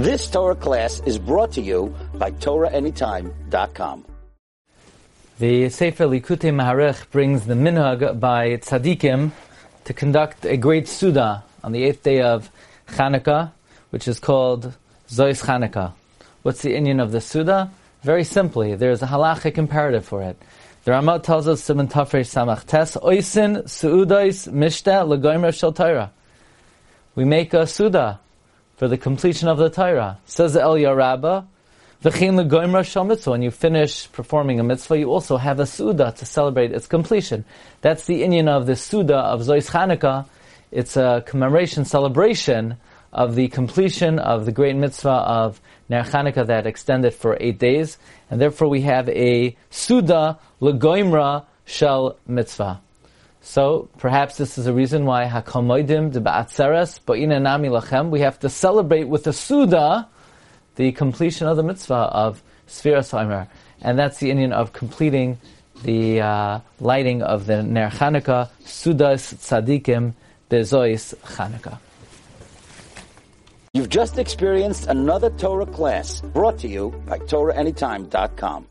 This Torah class is brought to you by TorahAnytime.com. The Sefer Likutei Maharech brings the minhag by tzaddikim to conduct a great suda on the eighth day of Chanukah, which is called Zois Chanukah. What's the inyan of the suda? Very simply, there's a halachic imperative for it. The Ramah tells us Simon Tafresh Samach Tes Oisin Suudais Mishta Lagoimer Shel Torah. We make a suda for the completion of the Torah. Says the Eliyahu Rabbah, V'chein Lagoimer Shel Mitzvah. When you finish performing a mitzvah, you also have a suda to celebrate its completion. That's the inyan of the suda of Zois Chanukah. It's a commemoration, celebration of the completion of the great mitzvah of Ner Chanukah that extended for eight days, and therefore we have a Suda Legoimra Shel Mitzvah. So perhaps this is a reason why Hakamoidim de Ba'atzeres Ba'ina Nami Lachem, we have to celebrate with the Suda the completion of the mitzvah of Sfira Saimer. And that's the inyan of completing the uh, lighting of the Ner Chanukah, Sudas Tzadikim Bezois Chanukah. You've just experienced another Torah class brought to you by TorahAnytime.com.